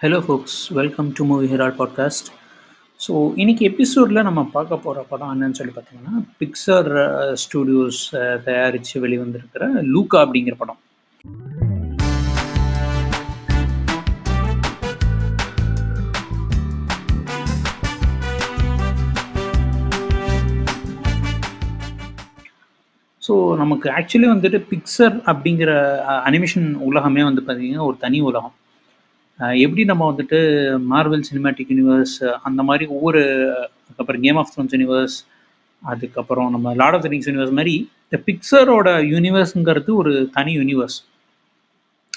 Hello folks welcome to movie herald podcast so இன்னைக்கு எபிசோடில் நம்ம பார்க்க போகிற படம் என்னன்னு சொல்லி பார்த்தீங்கன்னா பிக்சர் ஸ்டூடியோஸ் தயாரித்து வெளிவந்திருக்கிற லூக்கா அப்படிங்கிற படம். ஸோ நமக்கு ஆக்சுவலி வந்துட்டு பிக்சர் அப்படிங்கிற uh, அனிமேஷன் உலகமே வந்து பார்த்திங்கன்னா ஒரு தனி உலகம். எப்படி நம்ம வந்துட்டு மார்வல் சினிமேட்டிக் யூனிவர்ஸ் அந்த மாதிரி ஒவ்வொரு அதுக்கப்புறம் கேம் ஆஃப் த்ரோன்ஸ் யூனிவர்ஸ் அதுக்கப்புறம் நம்ம lord of the rings universe மாதிரி இந்த பிக்சரோட யூனிவர்ஸுங்கிறது ஒரு தனி யூனிவர்ஸ்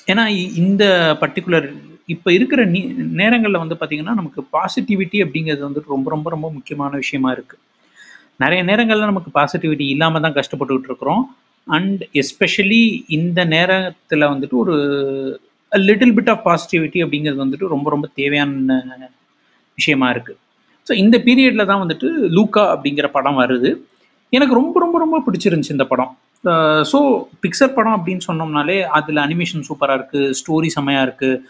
ஏன்னா இ- இந்த பர்டிகுலர் இப்போ இருக்கிற நீ நேரங்களில் வந்து பார்த்திங்கன்னா நமக்கு பாசிட்டிவிட்டி அப்படிங்கிறது வந்துட்டு ரொம்ப ரொம்ப ரொம்ப முக்கியமான விஷயமா இருக்குது நிறைய நேரங்களில் நமக்கு பாசிட்டிவிட்டி இல்லாமல் தான் கஷ்டப்பட்டுக்கிட்டு இருக்கிறோம். அண்ட் எஸ்பெஷலி இந்த நேரத்தில் வந்துட்டு ஒரு லிட்டில் பிட் ஆஃப் பாசிட்டிவிட்டி அப்படிங்கிறது வந்துட்டு ரொம்ப ரொம்ப தேவையான விஷயமா இருக்குது ஸோ இந்த பீரியடில் தான் வந்துட்டு லூக்கா அப்படிங்கிற படம் வருது. எனக்கு ரொம்ப ரொம்ப ரொம்ப பிடிச்சிருந்துச்சு இந்த படம். ஸோ பிக்சர் படம் அப்படின்னு சொன்னோம்னாலே அதில் அனிமேஷன் சூப்பராக இருக்குது ஸ்டோரி செம்மையாக இருக்குது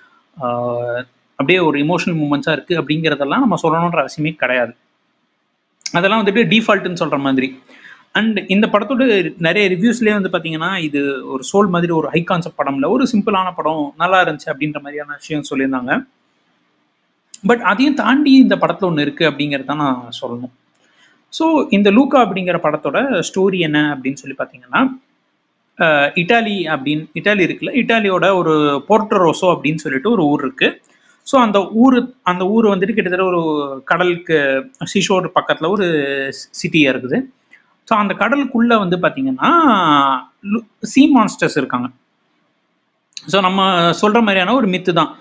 அப்படியே ஒரு இமோஷனல் மூமெண்ட்ஸாக இருக்குது அப்படிங்கிறதெல்லாம் நம்ம சொல்லணுன்ற அவசியமே கிடையாது. அதெல்லாம் வந்துட்டு டிஃபால்ட்டுன்னு சொல்கிற மாதிரி. அண்ட் இந்த படத்தோட நிறைய ரிவ்யூஸ்லேயே வந்து பார்த்தீங்கன்னா இது ஒரு சோல் மாதிரி ஒரு ஹை கான்செப்ட் படம்ல ஒரு சிம்பிளான படம் நல்லா இருந்துச்சு அப்படின்ற மாதிரியான விஷயம் சொல்லியிருந்தாங்க. பட் அதையும் தாண்டி இந்த படத்தில் ஒன்று இருக்குது அப்படிங்கிறத நான் சொல்லணும். ஸோ இந்த லூக்கா அப்படிங்கிற படத்தோட ஸ்டோரி என்ன அப்படின்னு சொல்லி பார்த்தீங்கன்னா இட்டாலி அப்படின்னு இட்டாலி இருக்குல்ல இட்டாலியோட ஒரு போர்ட்டரோசோ அப்படின்னு சொல்லிட்டு ஒரு ஊர் இருக்குது ஸோ அந்த ஊர் அந்த ஊர் வந்துட்டு கிட்டத்தட்ட ஒரு கடலுக்கு சிஷோர் பக்கத்தில் ஒரு சிட்டியாக இருக்குது. ஸோ அந்த கடலுக்குள்ளே வந்து பார்த்தீங்கன்னா சீ மான்ஸ்டர்ஸ் இருக்காங்க. ஸோ நம்ம சொல்கிற மாதிரியான ஒரு மித்து தான்.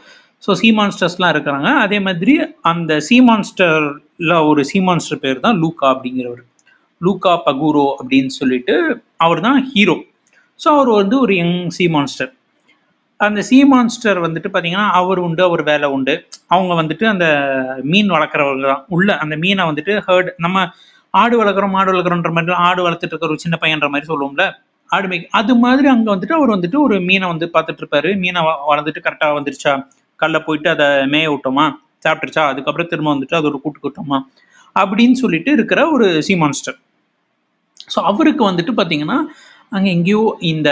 ஸோ சீ மான்ஸ்டர்ஸ்லாம் இருக்கிறாங்க. அதே மாதிரி அந்த சீ மான்ஸ்டரில் ஒரு சீ மான்ஸ்டர் பேர் தான் லூக்கா அப்படிங்கிறவர். லூக்கா பகூரோ அப்படின்னு சொல்லிட்டு அவர் தான் ஹீரோ ஸோ அவர் வந்து ஒரு யங் சீ மான்ஸ்டர் அந்த சீ மான்ஸ்டர் வந்துட்டு பார்த்தீங்கன்னா அவர் உண்டு அவர் வேலை உண்டு. அவங்க வந்துட்டு அந்த மீன் வளர்க்குறவங்க தான். உள்ள அந்த மீனை வந்துட்டு ஹர்ட் நம்ம ஆடு வளர்க்குறோம் மாடு வளர்க்குறோன்ற மாதிரி ஆடு வளர்த்துட்டு இருக்கிற ஒரு சின்ன பையன்ற மாதிரி சொல்லுவோம்ல. ஆடு மேய் அது மாதிரி அங்கே வந்துட்டு அவர் வந்துட்டு ஒரு மீனை வந்து பார்த்துட்டு இருப்பாரு. மீனை வ- வளர்ந்துட்டு கரெக்டாக வந்துருச்சா? கல்ல போயிட்டு அதை மேய விட்டோமா? சாப்பிட்டுருச்சா? அதுக்கப்புறம் திரும்ப வந்துட்டு அது ஒரு கூட்டு கூட்டோமா அப்படின்னு சொல்லிட்டு இருக்கிற ஒரு சீ மான்ஸ்டர் ஸோ அவருக்கு வந்துட்டு பார்த்தீங்கன்னா அங்கே எங்கேயோ இந்த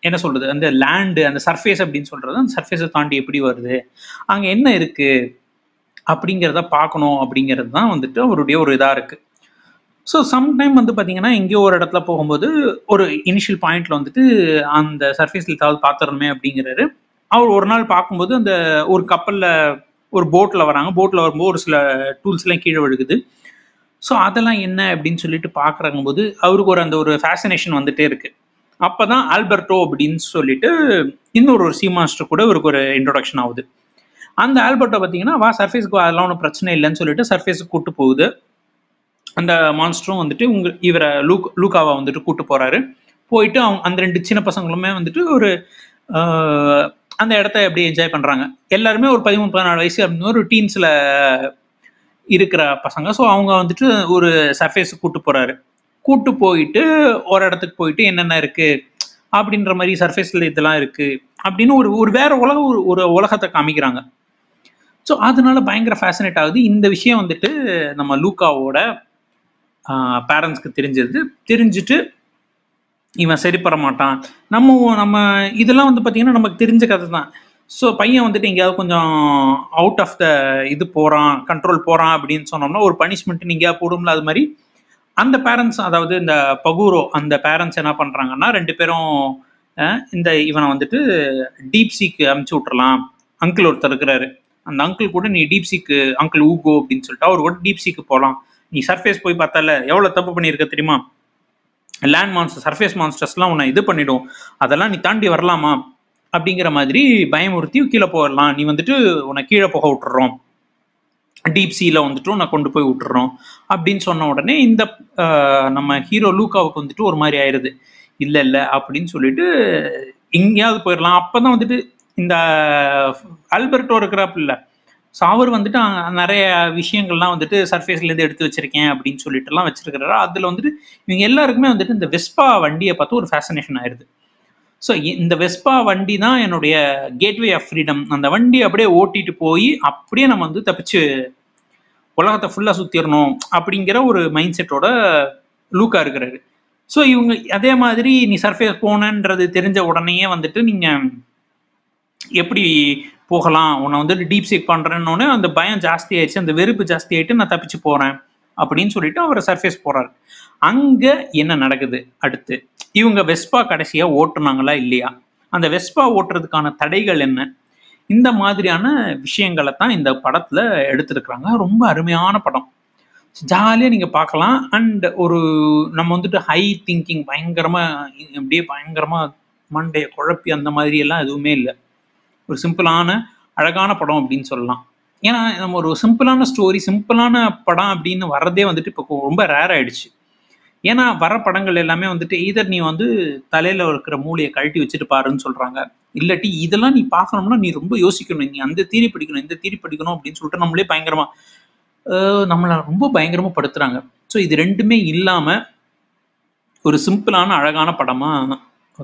என்ன சொல்கிறது அந்த லேண்டு அந்த சர்ஃபேஸ் அப்படின்னு சொல்கிறது அந்த சர்ஃபேஸை தாண்டி எப்படி வருது? அங்கே என்ன இருக்குது அப்படிங்கிறத பார்க்கணும் அப்படிங்கிறது தான் வந்துட்டு அவருடைய ஒரு இதாக இருக்குது ஸோ சம்டைம் வந்து பார்த்தீங்கன்னா எங்கேயோ ஒரு இடத்துல போகும்போது ஒரு இனிஷியல் பாயிண்ட்ல வந்துட்டு அந்த சர்ஃபேஸில் ஏதாவது பார்த்துடணுமே அப்படிங்கிறாரு. அவர் ஒரு நாள் பார்க்கும்போது அந்த ஒரு கப்பலில் ஒரு போட்டில் வராங்க. போட்டில் வரும்போது ஒரு சில டூல்ஸ்லாம் கீழே விழுகுது. ஸோ அதெல்லாம் என்ன அப்படின்னு சொல்லிட்டு பார்க்குறாங்க போது அவருக்கு ஒரு அந்த ஒரு ஃபேசினேஷன் வந்துட்டே இருக்கு. அப்போ தான் ஆல்பர்டோ அப்படின்னு சொல்லிட்டு இன்னொரு ஒரு சி மாஸ்டர் கூட இவருக்கு ஒரு இன்ட்ரொடக்ஷன் ஆகுது. அந்த ஆல்பர்ட்டோ பார்த்தீங்கன்னா வா சர்ஃபேஸ்க்கு அதெல்லாம் ஒன்றும் பிரச்சனை இல்லைன்னு சொல்லிட்டு சர்ஃபேஸுக்கு கூட்டு போகுது. அந்த மான்ஸ்டரும் வந்துட்டு உங்க இவரை லூக் லூக்காவா வந்துட்டு கூட்டு போறாரு. போயிட்டு அவங்க அந்த ரெண்டு சின்ன பசங்களுமே வந்துட்டு ஒரு அந்த இடத்த எப்படி என்ஜாய் பண்றாங்க. எல்லாருமே ஒரு பதிமூணு பதினாலு வயசு அப்படின்னு ஒரு டீன்ஸ்ல இருக்கிற பசங்க. ஸோ அவங்க வந்துட்டு ஒரு சர்ஃபேஸுக்கு கூட்டு போறாரு. கூட்டு போயிட்டு ஒரு இடத்துக்கு போயிட்டு என்னென்ன இருக்கு? அப்படின்ற மாதிரி சர்ஃபேஸில் இதெல்லாம் இருக்கு. அப்படின்னு ஒரு ஒரு வேற உலக ஒரு ஒரு உலகத்தை காமிக்கிறாங்க. ஸோ அதனால பயங்கர ஃபேசினேட் ஆகுது. இந்த விஷயம் வந்துட்டு நம்ம லூக்காவோட பேரண்ட்ஸ்க்கு தெரிஞ்சது. தெரிஞ்சுட்டு இவன் சரிப்பட மாட்டான். நம்ம நம்ம இதெல்லாம் வந்து பார்த்தீங்கன்னா நமக்கு தெரிஞ்ச கதை தான். ஸோ பையன் வந்துட்டு எங்கேயாவது கொஞ்சம் அவுட் ஆஃப் த இது போகிறான் கண்ட்ரோல் போகிறான் அப்படின்னு சொன்னோம்னா ஒரு பனிஷ்மெண்ட் எங்கேயாவது போடும்ல அது மாதிரி அந்த பேரண்ட்ஸ் அதாவது இந்த பகூரோ அந்த பேரண்ட்ஸ் என்ன பண்ணுறாங்கன்னா ரெண்டு பேரும் இந்த இவனை வந்துட்டு டீப் சீக்கு அமுச்சு விட்றலாம் அங்கிள் ஒருத்தர் இருக்கிறாரு. அந்த அங்கிள் கூட நீ டீப்சிக்கு அங்கிள் ஊகோ அப்படின்னு சொல்லிட்டு அவர் கூட டீப்சிக்கு போகலாம் நீ சர்ஃபேஸ் போய் பார்த்தால எவ்வளோ தப்பு பண்ணியிருக்க தெரியுமா? லேண்ட் மான்ஸ்டர் சர்ஃபேஸ் மான்ஸ்டர்ஸ்லாம் உன்னை இது பண்ணிடும். அதெல்லாம் நீ தாண்டி வரலாமா? அப்படிங்கிற மாதிரி பயமுறுத்தி கீழே போயிடலாம் நீ வந்துட்டு உன்னை கீழே போக விட்டுறோம். டீப் சீல வந்துட்டு உன்னை கொண்டு போய் விட்டுறோம். அப்படின்னு சொன்ன உடனே இந்த நம்ம ஹீரோ லூக்காவுக்கு வந்துட்டு ஒரு மாதிரி ஆயிடுது இல்லை இல்லை அப்படின்னு சொல்லிட்டு எங்கேயாவது போயிடலாம் அப்போ தான் வந்துட்டு இந்த அல்பர்டோ இருக்கிறாப்புல ஸோ அவர் வந்துட்டு நிறைய விஷயங்கள்லாம் வந்துட்டு சர்ஃபேஸ்லேருந்து எடுத்து வச்சிருக்கேன் அப்படின்னு சொல்லிட்டுலாம் வச்சிருக்கிறாரு. அதில் வந்துட்டு இவங்க எல்லாருக்குமே வந்துட்டு இந்த வெஸ்பா வண்டியை பார்த்து ஒரு ஃபேசினேஷன் ஆயிடுது ஸோ இந்த வெஸ்பா வண்டி தான் என்னுடைய கேட்வே ஆஃப் ஃப்ரீடம் அந்த வண்டி அப்படியே ஓட்டிட்டு போய் அப்படியே நம்ம வந்து தப்பிச்சு உலகத்தை ஃபுல்லாக சுற்றிடணும் அப்படிங்கிற ஒரு மைண்ட் செட்டோட லூக்கா இருக்கிறாரு. ஸோ இவங்க அதே மாதிரி நீ சர்ஃபேஸ் போனன்றது தெரிஞ்ச உடனேயே வந்துட்டு நீங்கள் எப்படி போகலாம்? உன்னை வந்துட்டு டீப் சீக் பண்ணுறேன்னு அந்த பயம் ஜாஸ்தி ஆயிடுச்சு அந்த வெறுப்பு ஜாஸ்தி ஆயிட்டு நான் தப்பிச்சு போகிறேன் அப்படின்னு சொல்லிட்டு அவர் சர்ஃபேஸ் போகிறாரு அங்கே என்ன நடக்குது? அடுத்து இவங்க வெஸ்பா கடைசியாக ஓட்டுனாங்களா இல்லையா? அந்த வெஸ்பா ஓட்டுறதுக்கான தடைகள் என்ன? இந்த மாதிரியான விஷயங்களை தான் இந்த படத்தில் எடுத்திருக்கிறாங்க. ரொம்ப அருமையான படம். ஜாலியாக நீங்கள் பார்க்கலாம். அண்ட் ஒரு நம்ம வந்துட்டு ஹை திங்கிங் பயங்கரமாக அப்படியே பயங்கரமாக மண்டையை குழப்பி அந்த மாதிரி எல்லாம் எதுவுமே இல்லை. ஒரு சிம்பிளான அழகான படம் அப்படின்னு சொல்லலாம். ஏன்னா நம்ம ஒரு சிம்பிளான ஸ்டோரி சிம்பிளான படம் அப்படின்னு வர்றதே வந்துட்டு இப்போ ரொம்ப ரேர் ஆயிடுச்சு. ஏன்னா வர படங்கள் எல்லாமே வந்துட்டு ஈதர் நீ வந்து தலையில் இருக்கிற மூளையை கழட்டி வச்சுட்டு பாருன்னு சொல்கிறாங்க இல்லாட்டி இதெல்லாம் நீ பார்க்கணும்னா நீ ரொம்ப யோசிக்கணும். நீ அந்த தீரி படிக்கணும் இந்த தீரி படிக்கணும் அப்படின்னு சொல்லிட்டு நம்மளே பயங்கரமாக நம்மளை ரொம்ப பயங்கரமாக படுத்துறாங்க. ஸோ இது ரெண்டுமே இல்லாமல் ஒரு சிம்பிளான அழகான படமா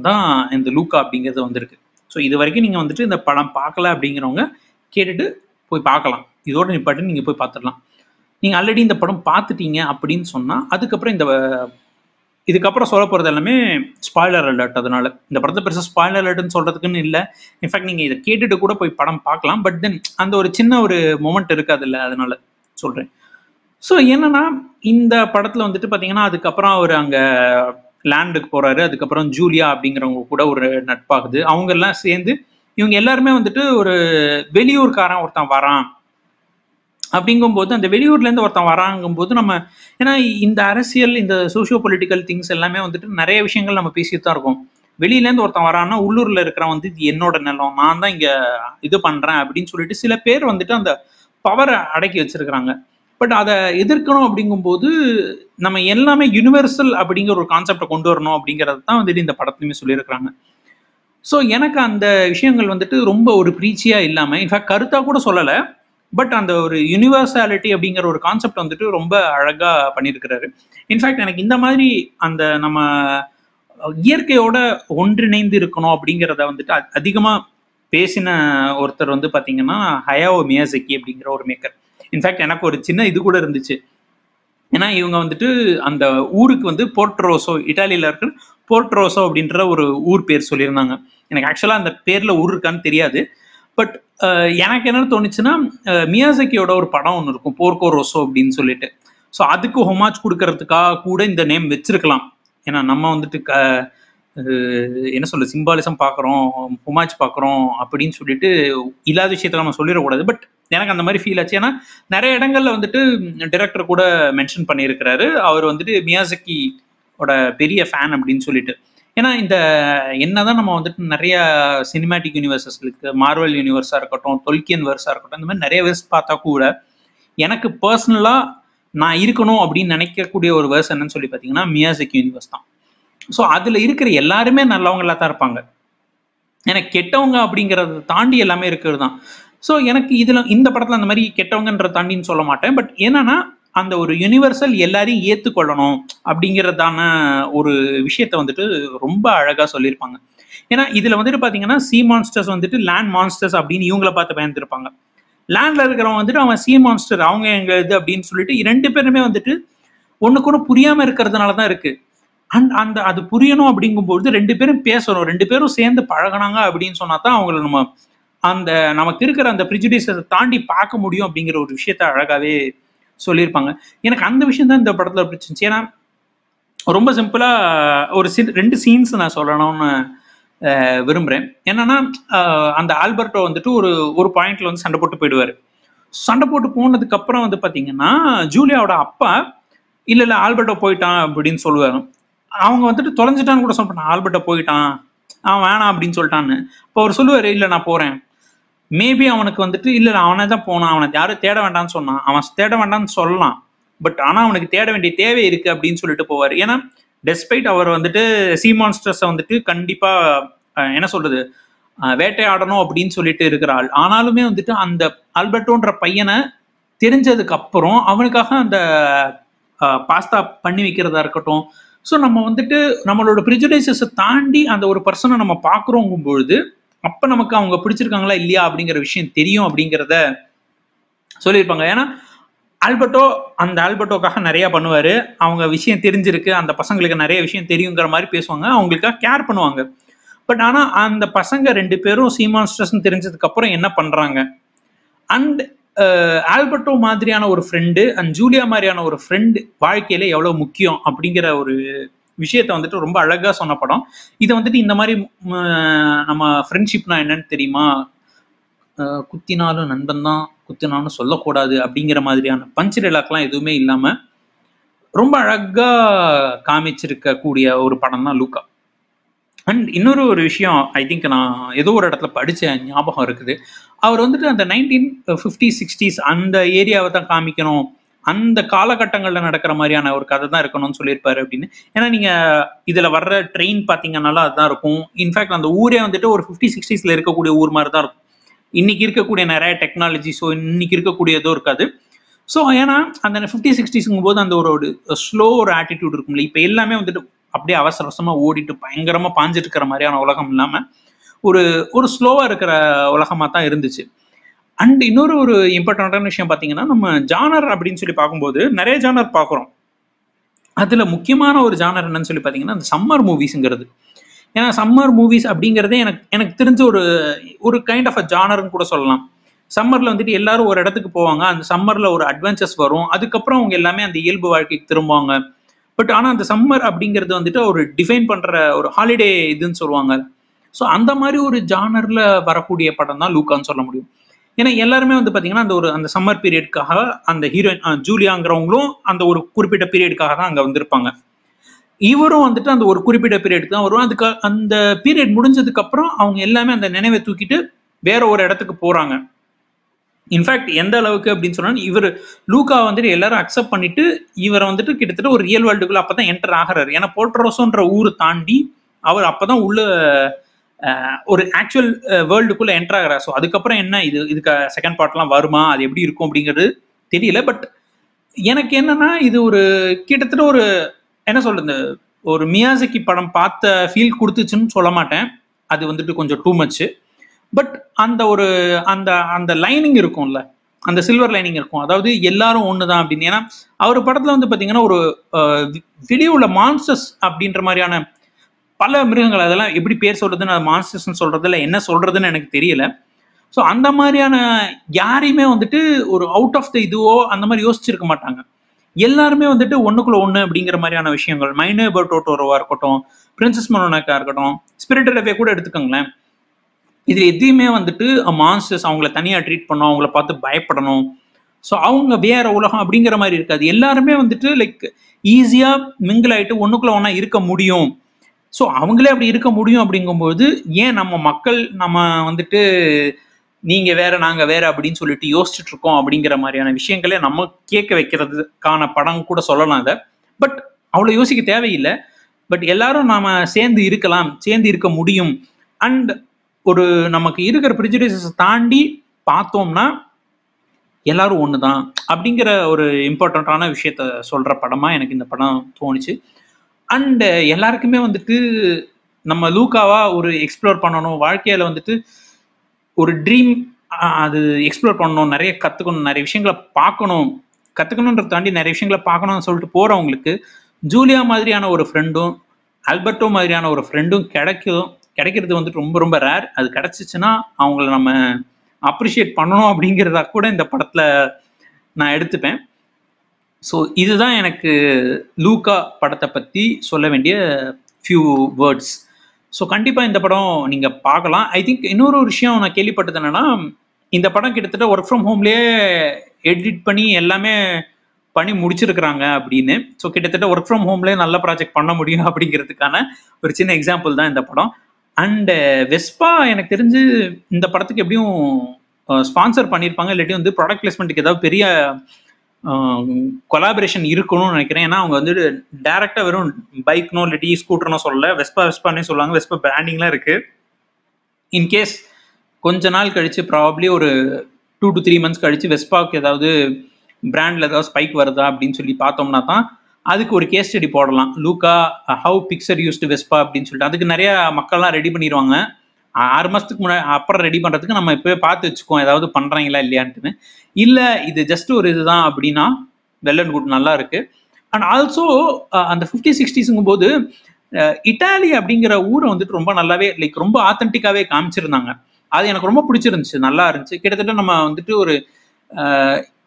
தான் இந்த லூக்கா அப்படிங்கிறது வந்திருக்கு. ஸோ இது வரைக்கும் நீங்கள் வந்துட்டு இந்த படம் பார்க்கல அப்படிங்கிறவங்க கேட்டுட்டு போய் பார்க்கலாம். இதோட நிப்பாட்டு நீங்கள் போய் பார்த்துடலாம். நீங்கள் ஆல்ரெடி இந்த படம் பார்த்துட்டீங்க அப்படின்னு சொன்னால் அதுக்கப்புறம் இந்த இதுக்கப்புறம் சொல்ல போகிறது எல்லாமே ஸ்பாய்லர் அலர்ட் அதனால. இந்த படத்தை பெருசாக ஸ்பாய்லர் அலர்ட்னு சொல்கிறதுக்குன்னு இல்லை. இன்ஃபேக்ட் நீங்கள் இதை கேட்டுட்டு கூட போய் படம் பார்க்கலாம். பட் தென் அந்த ஒரு சின்ன ஒரு மொமெண்ட் இருக்காது இல்லை அதனால சொல்கிறேன் ஸோ என்னன்னா இந்த படத்தில் வந்துட்டு பார்த்தீங்கன்னா அதுக்கப்புறம் அவர் அங்கே லேண்டுக்கு போறாரு. அதுக்கப்புறம் ஜூலியா அப்படிங்கிறவங்க கூட ஒரு நட்பாகுது. அவங்க எல்லாம் சேர்ந்து இவங்க எல்லாருமே வந்துட்டு ஒரு வெளியூர்காரன் ஒருத்தன் வரான். அப்படிங்கும்போது அந்த வெளியூர்லேருந்து ஒருத்தன் வராங்கும்போது நம்ம ஏன்னா இந்த அரசியல் இந்த சோஷியோ பொலிட்டிக்கல் திங்ஸ் எல்லாமே வந்துட்டு நிறைய விஷயங்கள் நம்ம பேசிட்டு தான் இருக்கோம். வெளியிலேருந்து ஒருத்தன் வரான்னா உள்ளூரில் இருக்கிறவன் வந்து இது என்னோட நிலம் நான் தான் இங்கே இது பண்ணுறேன் அப்படின்னு சொல்லிட்டு சில பேர் வந்துட்டு அந்த பவரை அடக்கி வச்சிருக்கிறாங்க. பட் அதை எதிர்க்கணும் அப்படிங்கும்போது நம்ம எல்லாமே யுனிவர்சல் அப்படிங்கிற ஒரு கான்செப்டை கொண்டு வரணும் அப்படிங்கிறது தான் வந்துட்டு இந்த படத்துலையுமே சொல்லியிருக்கிறாங்க. ஸோ எனக்கு அந்த விஷயங்கள் வந்துட்டு ரொம்ப ஒரு பிரீச்சியாக இல்லாமல் இன்ஃபேக்ட் கருத்தாக கூட சொல்லலை பட் அந்த ஒரு யூனிவர்சாலிட்டி அப்படிங்கிற ஒரு கான்செப்ட் வந்துட்டு ரொம்ப அழகாக பண்ணியிருக்கிறாரு. இன்ஃபேக்ட் எனக்கு இந்த மாதிரி அந்த நம்ம இயற்கையோட ஒன்றிணைந்து இருக்கணும் அப்படிங்கிறத வந்துட்டு அதிகமாக பேசின ஒருத்தர் வந்து பார்த்தீங்கன்னா ஹயாவோ மியாசக்கி அப்படிங்கிற ஒரு மேக்கர் இன்ஃபேக்ட் எனக்கு ஒரு சின்ன இது கூட இருந்துச்சு. ஏன்னா இவங்க வந்துட்டு அந்த ஊருக்கு வந்து போர்ட்ரோசோ இட்டாலியில் இருக்கிற போர்ட்ரோசோ அப்படின்ற ஒரு ஊர் பேர் சொல்லியிருந்தாங்க. எனக்கு ஆக்சுவலாக அந்த பேரில் ஊர் இருக்கான்னு தெரியாது. பட் எனக்கு என்ன தோணுச்சுன்னா மியாசக்கியோட ஒரு படம் ஒன்று இருக்கும் போர்க்கோ ரோசோ அப்படின்னு சொல்லிட்டு. ஸோ அதுக்கு ஹொமாஜ் கொடுக்கறதுக்காக கூட இந்த நேம் வச்சிருக்கலாம். ஏன்னா நம்ம வந்துட்டு க என்ன சொல்ல சிம்பாலிசம் பார்க்குறோம் ஹுமாச் பார்க்குறோம் அப்படின்னு சொல்லிட்டு இல்லாத விஷயத்த நம்ம சொல்லிடக்கூடாது. பட் எனக்கு அந்த மாதிரி ஃபீல் ஆச்சு. ஏன்னா நிறைய இடங்கள்ல வந்துட்டு டிரெக்டர் கூட மென்ஷன் பண்ணியிருக்கிறாரு. அவர் வந்துட்டு மியாசக்கியோட பெரிய ஃபேன் அப்படின்னு சொல்லிட்டு. ஏன்னா இந்த என்னதான் நம்ம வந்துட்டு நிறைய சினிமேட்டிக் யூனிவர்சஸ் இருக்கு. மார்வல் யூனிவர்ஸாக இருக்கட்டும் தொல்கியன் வேர்ஸாக இருக்கட்டும் இந்த மாதிரி நிறைய வேர்ஸ் பார்த்தா கூட எனக்கு பர்சனலாக நான் இருக்கணும் அப்படின்னு நினைக்கக்கூடிய ஒரு வேர்ஸ் என்னன்னு சொல்லி பார்த்தீங்கன்னா மியாசிக் யூனிவர்ஸ் தான். ஸோ அதில் இருக்கிற எல்லாருமே நல்லவங்களா தான் இருப்பாங்க. எனக்கு கெட்டவங்க அப்படிங்கிறத தாண்டி எல்லாமே இருக்கிறது தான் ஸோ எனக்கு இதில் இந்த படத்தில் அந்த மாதிரி கெட்டவங்கன்ற தாண்டின்னு சொல்ல மாட்டேன். பட் என்னன்னா அந்த ஒரு யூனிவர்சல் எல்லாரையும் ஏற்றுக்கொள்ளணும் அப்படிங்கிறதான ஒரு விஷயத்த வந்துட்டு ரொம்ப அழகாக சொல்லியிருப்பாங்க. ஏன்னா இதில் வந்துட்டு பார்த்தீங்கன்னா சி மான்ஸ்டர்ஸ் வந்துட்டு லேண்ட் மான்ஸ்டர்ஸ் அப்படின்னு இவங்கள பார்த்து பயந்துருப்பாங்க. லேண்டில் இருக்கிறவங்க வந்துட்டு அவன் சி மான்ஸ்டர் அவங்க எங்க இது அப்படின்னு சொல்லிட்டு ரெண்டு பேருமே வந்துட்டு ஒன்றுக்கு ஒன்று புரியாமல் இருக்கிறதுனால தான் இருக்குது அண்ட் அந்த அது புரியணும் அப்படிங்கும்போது ரெண்டு பேரும் பேசணும். ரெண்டு பேரும் சேர்ந்து பழகினாங்க அப்படின்னு சொன்னா தான் அவங்கள நம்ம அந்த நமக்கு இருக்கிற அந்த ப்ரிஜுடிஸை தாண்டி பார்க்க முடியும் அப்படிங்கிற ஒரு விஷயத்த அழகாவே சொல்லியிருப்பாங்க. எனக்கு அந்த விஷயம் தான் இந்த படத்தில் பிடிச்சிருந்துச்சு. ஏன்னா ரொம்ப சிம்பிளாக ஒரு சி ரெண்டு சீன்ஸ் நான் சொல்லணும்னு விரும்புகிறேன் என்னன்னா அந்த ஆல்பர்ட்டோ வந்துட்டு ஒரு ஒரு பாயிண்ட்ல வந்து சண்டை போட்டு போயிடுவார். சண்டை போட்டு போனதுக்கு அப்புறம் வந்து பார்த்தீங்கன்னா ஜூலியாவோட அப்பா இல்லை இல்லை ஆல்பர்ட்டோ போயிட்டான் அப்படின்னு சொல்லுவாங்க அவங்க வந்துட்டு தொலைஞ்சிட்டான்னு கூட சொல்ல ஆல்பர்ட்ட போயிட்டான். அவன் வேணாம் அப்படின்னு சொல்லிட்டான்னு. இப்போ அவர் சொல்லுவார் இல்லை நான் போகிறேன் மேபி அவனுக்கு வந்துட்டு இல்லை அவனே தான் போனான். அவனை யாரும் தேட வேண்டாம்னு சொன்னான். அவன் தேட வேண்டாம்னு சொல்லலாம். பட் ஆனால் அவனுக்கு தேட வேண்டிய தேவை இருக்குது அப்படின்னு சொல்லிட்டு போவார். ஏன்னா டெஸ்பைட் அவர் வந்துட்டு சீ மான்ஸ்டர்ஸை வந்துட்டு கண்டிப்பாக என்ன சொல்கிறது வேட்டையாடணும் அப்படின்னு சொல்லிட்டு இருக்கிறாள். ஆனாலுமே வந்துட்டு அந்த ஆல்பர்ட்டோன்ற பையனை தெரிஞ்சதுக்கு அப்புறம் அவனுக்காக அந்த பாஸ்தா பண்ணி வைக்கிறதா இருக்கட்டும் ஸோ நம்ம வந்துட்டு நம்மளோட ப்ரிஜுடைசஸை தாண்டி அந்த ஒரு பர்சனை நம்ம பார்க்குறோங்கும் பொழுது அப்போ நமக்கு அவங்க பிடிச்சிருக்காங்களா இல்லையா அப்படிங்கிற விஷயம் தெரியும் அப்படிங்கிறத சொல்லியிருப்பாங்க. ஏன்னா ஆல்பர்ட்டோ அந்த ஆல்பர்ட்டோக்காக நிறையா பண்ணுவார். அவங்க விஷயம் தெரிஞ்சிருக்கு. அந்த பசங்களுக்கு நிறைய விஷயம் தெரியுங்கிற மாதிரி பேசுவாங்க. அவங்களுக்காக கேர் பண்ணுவாங்க. பட் ஆனால் அந்த பசங்க ரெண்டு பேரும் சீமான்ஸ்டர்ஸ்னு தெரிஞ்சதுக்கப்புறம் என்ன பண்ணுறாங்க அண்ட் ஆல்பர்ட்டோ மாதிரியான ஒரு ஃப்ரெண்டு அண்ட் ஜூலியா மாதிரியான ஒரு ஃப்ரெண்டு வாழ்க்கையில எவ்வளோ முக்கியம் அப்படிங்கிற ஒரு விஷயத்த வந்துட்டு ரொம்ப அழகாக சொன்ன படம். இதை வந்துட்டு இந்த மாதிரி நம்ம ஃப்ரெண்ட்ஷிப்னா என்னன்னு தெரியுமா? குத்தினாலும் நண்பன் தான் குத்தினாலும் சொல்லக்கூடாது அப்படிங்கிற மாதிரியான பஞ்ச் டைலாக்லாம் எதுவுமே இல்லாமல் ரொம்ப அழகாக காமிச்சிருக்கக்கூடிய ஒரு படம் தான் லூக்கா அண்ட் இன்னொரு ஒரு விஷயம் ஐ திங்க் நான் ஏதோ ஒரு இடத்துல படித்த ஞாபகம் இருக்குது. அவர் வந்துட்டு அந்த நைன்டீன் ஃபிஃப்டி சிக்ஸ்டீஸ் அந்த ஏரியாவை தான் காமிக்கணும். அந்த காலகட்டங்களில் நடக்கிற மாதிரியான ஒரு கதை தான் இருக்கணும்னு சொல்லியிருப்பாரு அப்படின்னு. ஏன்னா நீங்கள் இதில் வர்ற ட்ரெயின் பார்த்தீங்கன்னாலும் அதுதான் இருக்கும். இன்ஃபேக்ட் அந்த ஊரே வந்துட்டு ஒரு ஃபிஃப்டி சிக்ஸ்டீஸில் இருக்கக்கூடிய ஊர் மாதிரி தான் இருக்கும். இன்னைக்கு இருக்கக்கூடிய நிறைய டெக்னாலஜி ஸோ இன்னைக்கு இருக்கக்கூடிய எதுவும் இருக்காது. ஸோ ஏன்னா அந்த ஃபிஃப்டி சிக்ஸ்டீஸுங்கும் போது அந்த ஒரு ஸ்லோ ஒரு ஆட்டிடியூட் இருக்கும்ல. இப்போ எல்லாமே வந்துட்டு அப்படியே அவசர அவசரமாக ஓடிட்டு பயங்கரமாக பாஞ்சிட்டு இருக்கிற மாதிரியான உலகம் இல்லாமல் ஒரு ஒரு ஸ்லோவாக இருக்கிற உலகமாக தான் இருந்துச்சு. அண்ட் இன்னொரு ஒரு இம்பார்ட்டண்ட்டான விஷயம் பார்த்தீங்கன்னா நம்ம ஜானர் அப்படின்னு சொல்லி பார்க்கும்போது நிறைய ஜானர் பார்க்குறோம். அதில் முக்கியமான ஒரு ஜானர் என்னன்னு சொல்லி பார்த்தீங்கன்னா அந்த சம்மர் மூவிஸுங்கிறது ஏன்னா சம்மர் மூவிஸ் அப்படிங்கிறதே எனக்கு எனக்கு தெரிஞ்ச ஒரு ஒரு கைண்ட் ஆஃப் அ ஜானர்னு கூட சொல்லலாம். சம்மரில் வந்துட்டு எல்லாரும் ஒரு இடத்துக்கு போவாங்க. அந்த சம்மரில் ஒரு அட்வென்ச்சர்ஸ் வரும். அதுக்கப்புறம் அவங்க எல்லாமே அந்த இயல்பு வாழ்க்கைக்கு திரும்புவாங்க. பட் ஆனால் அந்த சம்மர் அப்படிங்கிறது வந்துட்டு ஒரு டிஃபைன் பண்ணுற ஒரு ஹாலிடே இதுன்னு சொல்லுவாங்க. ஸோ அந்த மாதிரி ஒரு ஜானரில் வரக்கூடிய படம் தான் லூக்கான்னு சொல்ல முடியும். ஏன்னா எல்லாருமே வந்து பார்த்தீங்கன்னா அந்த ஒரு அந்த சம்மர் பீரியடுக்காக அந்த ஹீரோயின் ஜூலியாங்கிறவங்களும் அந்த ஒரு குறிப்பிட்ட பீரியடுக்காக தான் அங்கே வந்திருப்பாங்க. இவரும் வந்துட்டு அந்த ஒரு குறிப்பிட்ட பீரியடுக்கு தான் வருவோம் அதுக்கு அந்த பீரியட் முடிஞ்சதுக்கு அப்புறம் அவங்க எல்லாமே அந்த நினைவை தூக்கிட்டு வேற ஒரு இடத்துக்கு போறாங்க. இன்ஃபேக்ட் எந்த அளவுக்கு அப்படின்னு சொன்னால் இவர் லூக்கா வந்துட்டு எல்லாரும் அக்செப்ட் பண்ணிட்டு இவரை வந்துட்டு கிட்டத்தட்ட ஒரு ரியல் வேர்ல்டுக்குள்ள அப்பதான் என்டர் ஆகிறாரு. ஏன்னா போட்ரோசோன்ற ஊரை தாண்டி அவர் அப்பதான் உள்ள ஒரு ஆக்சுவல் வேர்ல்டுக்குள்ள என்டர் ஆகிறார். ஸோ அதுக்கப்புறம் என்ன? இது இதுக்கு செகண்ட் பார்ட்லாம் வருமா? அது எப்படி இருக்கும் அப்படிங்கிறது தெரியல. பட் எனக்கு என்னன்னா இது ஒரு கிட்டத்தட்ட ஒரு என்ன சொல்றது? ஒரு மியாசக்கி படம் பார்த்த ஃபீல் கொடுத்துச்சுன்னு சொல்ல மாட்டேன். அது வந்துட்டு கொஞ்சம் டூ மச்சு பட் அந்த ஒரு அந்த அந்த லைனிங் இருக்கும்ல. அந்த சில்வர் லைனிங் இருக்கும். அதாவது எல்லாரும் ஒன்று தான் அப்படின்னு. ஏன்னா அவர் படத்தில் வந்து பார்த்தீங்கன்னா ஒரு வெளியே உள்ள மான்ஸ்டர்ஸ் அப்படின்ற மாதிரியான பல மிருகங்கள் அதெல்லாம் எப்படி பேர் சொல்றதுன்னு அது மான்ஸ்டர்ஸ்னு சொல்றதுல என்ன சொல்றதுன்னு எனக்கு தெரியல. ஸோ அந்த மாதிரியான யாரையுமே வந்துட்டு ஒரு அவுட் ஆஃப் த இதுவோ அந்த மாதிரி யோசிச்சிருக்க மாட்டாங்க. எல்லாருமே வந்துட்டு ஒன்றுக்குள்ள ஒன்று அப்படிங்கிற மாதிரியான விஷயங்கள். மைனோ டோட்டோரோவா இருக்கட்டும் பிரின்சஸ் மனோனாக்கா இருக்கட்டும் ஸ்பிரிட் கூட எடுத்துக்கோங்களேன். இதில் எதையுமே வந்துட்டு மான்ஸ்டர்ஸ் அவங்கள தனியாக ட்ரீட் பண்ணணும் அவங்கள பார்த்து பயப்படணும். ஸோ அவங்க வேற உலகம் அப்படிங்கிற மாதிரி இருக்காது. எல்லாருமே வந்துட்டு லைக் ஈஸியாக மிங்கிள் ஆகிட்டு ஒன்றுக்குள்ள ஒன்றா இருக்க முடியும். ஸோ அவங்களே அப்படி இருக்க முடியும் அப்படிங்கும்போது ஏன் நம்ம மக்கள் நம்ம வந்துட்டு நீங்கள் வேற நாங்கள் வேற அப்படின்னு சொல்லிட்டு யோசிச்சுட்டு இருக்கோம் அப்படிங்கிற மாதிரியான விஷயங்களே நம்ம கேட்க வைக்கிறதுக்கான படம் கூட சொல்லலாம் அதை பட் அவ்வளோ யோசிக்க தேவையில்லை. பட் எல்லாரும் நாம சேர்ந்து இருக்கலாம் சேர்ந்து இருக்க முடியும். அண்ட் ஒரு நமக்கு இருக்கிற ப்ரிஜுடைசஸ் தாண்டி பார்த்தோம்னா எல்லாரும் ஒன்று தான் அப்படிங்கிற ஒரு இம்பார்ட்டண்ட்டான விஷயத்த சொல்கிற படமாக எனக்கு இந்த படம் தோணுச்சு. அண்டு எல்லாருக்குமே வந்துட்டு நம்ம லூக்காவா ஒரு எக்ஸ்ப்ளோர் பண்ணணும். வாழ்க்கையில் வந்துட்டு ஒரு ட்ரீம் அது எக்ஸ்ப்ளோர் பண்ணணும். நிறைய கற்றுக்கணும் நிறைய விஷயங்களை பார்க்கணும். கற்றுக்கணுன்றத தாண்டி நிறைய விஷயங்களை பார்க்கணும்னு சொல்லிட்டு போகிறவங்களுக்கு ஜூலியா மாதிரியான ஒரு ஃப்ரெண்டும் ஆல்பர்ட்டோ மாதிரியான ஒரு ஃப்ரெண்டும் கிடைக்கும். கிடைக்கிறது வந்துட்டு ரொம்ப ரொம்ப ரேர் அது கிடைச்சிச்சுன்னா அவங்கள நம்ம அப்ரிஷியேட் பண்ணணும் அப்படிங்கிறதா கூட இந்த படத்தில் நான் எடுத்துப்பேன். ஸோ இதுதான் எனக்கு லூக்கா படத்தை பற்றி சொல்ல வேண்டிய ஃபியூ வேர்ட்ஸ் ஸோ கண்டிப்பாக இந்த படம் நீங்கள் பார்க்கலாம். ஐ திங்க் இன்னொரு விஷயம் நான் கேள்விப்பட்டது என்னென்னா இந்த படம் கிட்டத்தட்ட ஒர்க் ஃப்ரம் ஹோம்லேயே எடிட் பண்ணி எல்லாமே பண்ணி முடிச்சிருக்கிறாங்க அப்படின்னு. ஸோ கிட்டத்தட்ட ஒர்க் ஃப்ரம் ஹோம்லேயே நல்ல ப்ராஜெக்ட் பண்ண முடியும் அப்படிங்கிறதுக்கான ஒரு சின்ன எக்ஸாம்பிள் தான் இந்த படம். அண்டு வெஸ்பா uh, எனக்கு தெரிஞ்சு இந்த படத்துக்கு எப்படியும் uh, ஸ்பான்சர் பண்ணியிருப்பாங்க இல்லாட்டி வந்து ப்ராடக்ட் பிளேஸ்மெண்ட்டுக்கு ஏதாவது பெரிய uh, கொலாபரேஷன் இருக்கணும்னு நினைக்கிறேன். ஏன்னா அவங்க வந்து டேரெக்டாக வெறும் பைக்னோ இல்லாட்டி ஸ்கூட்டர்னோ சொல்லல. வெஸ்பா வெஸ்பானே சொல்லுவாங்க. வெஸ்பா பிராண்டிங்லாம் இருக்குது இன்கேஸ் கொஞ்ச நாள் கழித்து ப்ராபப்ளி ஒரு டூ டு த்ரீ மந்த்ஸ் கழித்து வெஸ்பாவுக்கு ஏதாவது பிராண்டில் ஏதாவது ஸ்பைக் வருதா அப்படின்னு சொல்லி பார்த்தோம்னா தான் அதுக்கு ஒரு கேஸ் ஸ்டடி போடலாம். Luca how picture used Vespa அப்படின்னு சொல்லிட்டு அதுக்கு நிறைய மக்கள்லாம் ரெடி பண்ணிடுவாங்க ஆறு மாதத்துக்கு முன்னாடி அப்புறம் ரெடி பண்ணுறதுக்கு நம்ம இப்போவே பார்த்து வச்சுக்கோம் ஏதாவது பண்ணுறாங்களா இல்லையான்ட்டுன்னு. இல்லை இது ஜஸ்ட் ஒரு இதுதான் அப்படின்னா வெல் அண்ட் குட் நல்லா இருக்கு. அண்ட் ஆல்சோ அந்த ஃபிஃப்டி சிக்ஸ்டிஸுங்கும் போது இட்டாலி அப்படிங்கிற ஊரை வந்துட்டு ரொம்ப நல்லாவே லைக் ரொம்ப ஆத்தென்டிக்காகவே காமிச்சிருந்தாங்க. அது எனக்கு ரொம்ப பிடிச்சிருந்துச்சு. நல்லா இருந்துச்சு. கிட்டத்தட்ட நம்ம வந்துட்டு ஒரு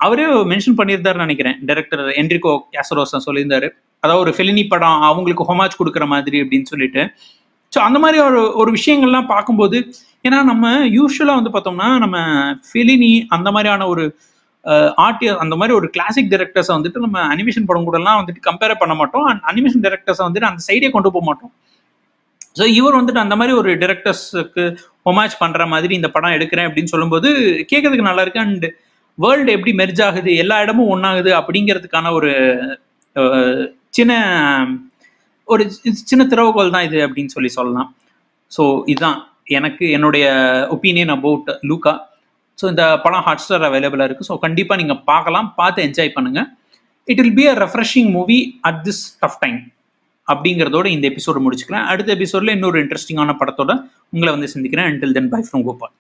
அவரே மென்ஷன் பண்ணியிருந்தாருன்னு நினைக்கிறேன். டைரக்டர் என்ரிகோ கேசரோசன் சொல்லியிருந்தாரு. அதாவது ஒரு ஃபெலினி படம் அவங்களுக்கு ஹோமாஜ் கொடுக்குற மாதிரி அப்படின்னு சொல்லிட்டு. ஸோ அந்த மாதிரி ஒரு ஒரு விஷயங்கள்லாம் பார்க்கும்போது ஏன்னா நம்ம யூஸ்வலாக வந்து பார்த்தோம்னா நம்ம ஃபெலினி அந்த மாதிரியான ஒரு ஆர்டி அந்த மாதிரி ஒரு கிளாசிக் டேரக்டர்ஸை வந்துட்டு நம்ம அனிமேஷன் படம் கூடலாம் வந்துட்டு கம்பேர் பண்ண மாட்டோம். அண்ட் அனிமேஷன் டேரக்டர்ஸை வந்துட்டு அந்த சைடே கொண்டு போக மாட்டோம். ஸோ இவர் வந்துட்டு அந்த மாதிரி ஒரு டேரக்டர்ஸுக்கு ஹொமாஜ் பண்ணுற மாதிரி இந்த படம் எடுக்கிறேன் அப்படின்னு சொல்லும்போது கேட்கறதுக்கு நல்லா இருக்கு. அண்ட் வேர்ல்டு எப்படி மெர்ஜ் ஆகுது எல்லா இடமும் ஒன்றாகுது அப்படிங்கிறதுக்கான ஒரு சின்ன ஒரு சின்ன திறவுகோல் தான் இது அப்படின்னு சொல்லி சொல்லலாம். ஸோ இதுதான் எனக்கு என்னுடைய ஒப்பீனியன் அபவுட் லூக்கா ஸோ இந்த படம் ஹாட் ஸ்டார் அவைலபிளாக இருக்குது ஸோ கண்டிப்பாக நீங்கள் பார்க்கலாம் பார்த்து என்ஜாய் பண்ணுங்கள் it will be a refreshing movie at this tough time அப்படிங்கிறதோட இந்த எபிசோடு முடிச்சுக்கிறேன் அடுத்த எபிசோடில் இன்னொரு இன்ட்ரெஸ்டிங்கான படத்தோட உங்களை வந்து சந்திக்கிறேன். Until then bye from Gopal